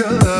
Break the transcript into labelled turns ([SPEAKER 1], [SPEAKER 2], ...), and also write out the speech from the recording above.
[SPEAKER 1] your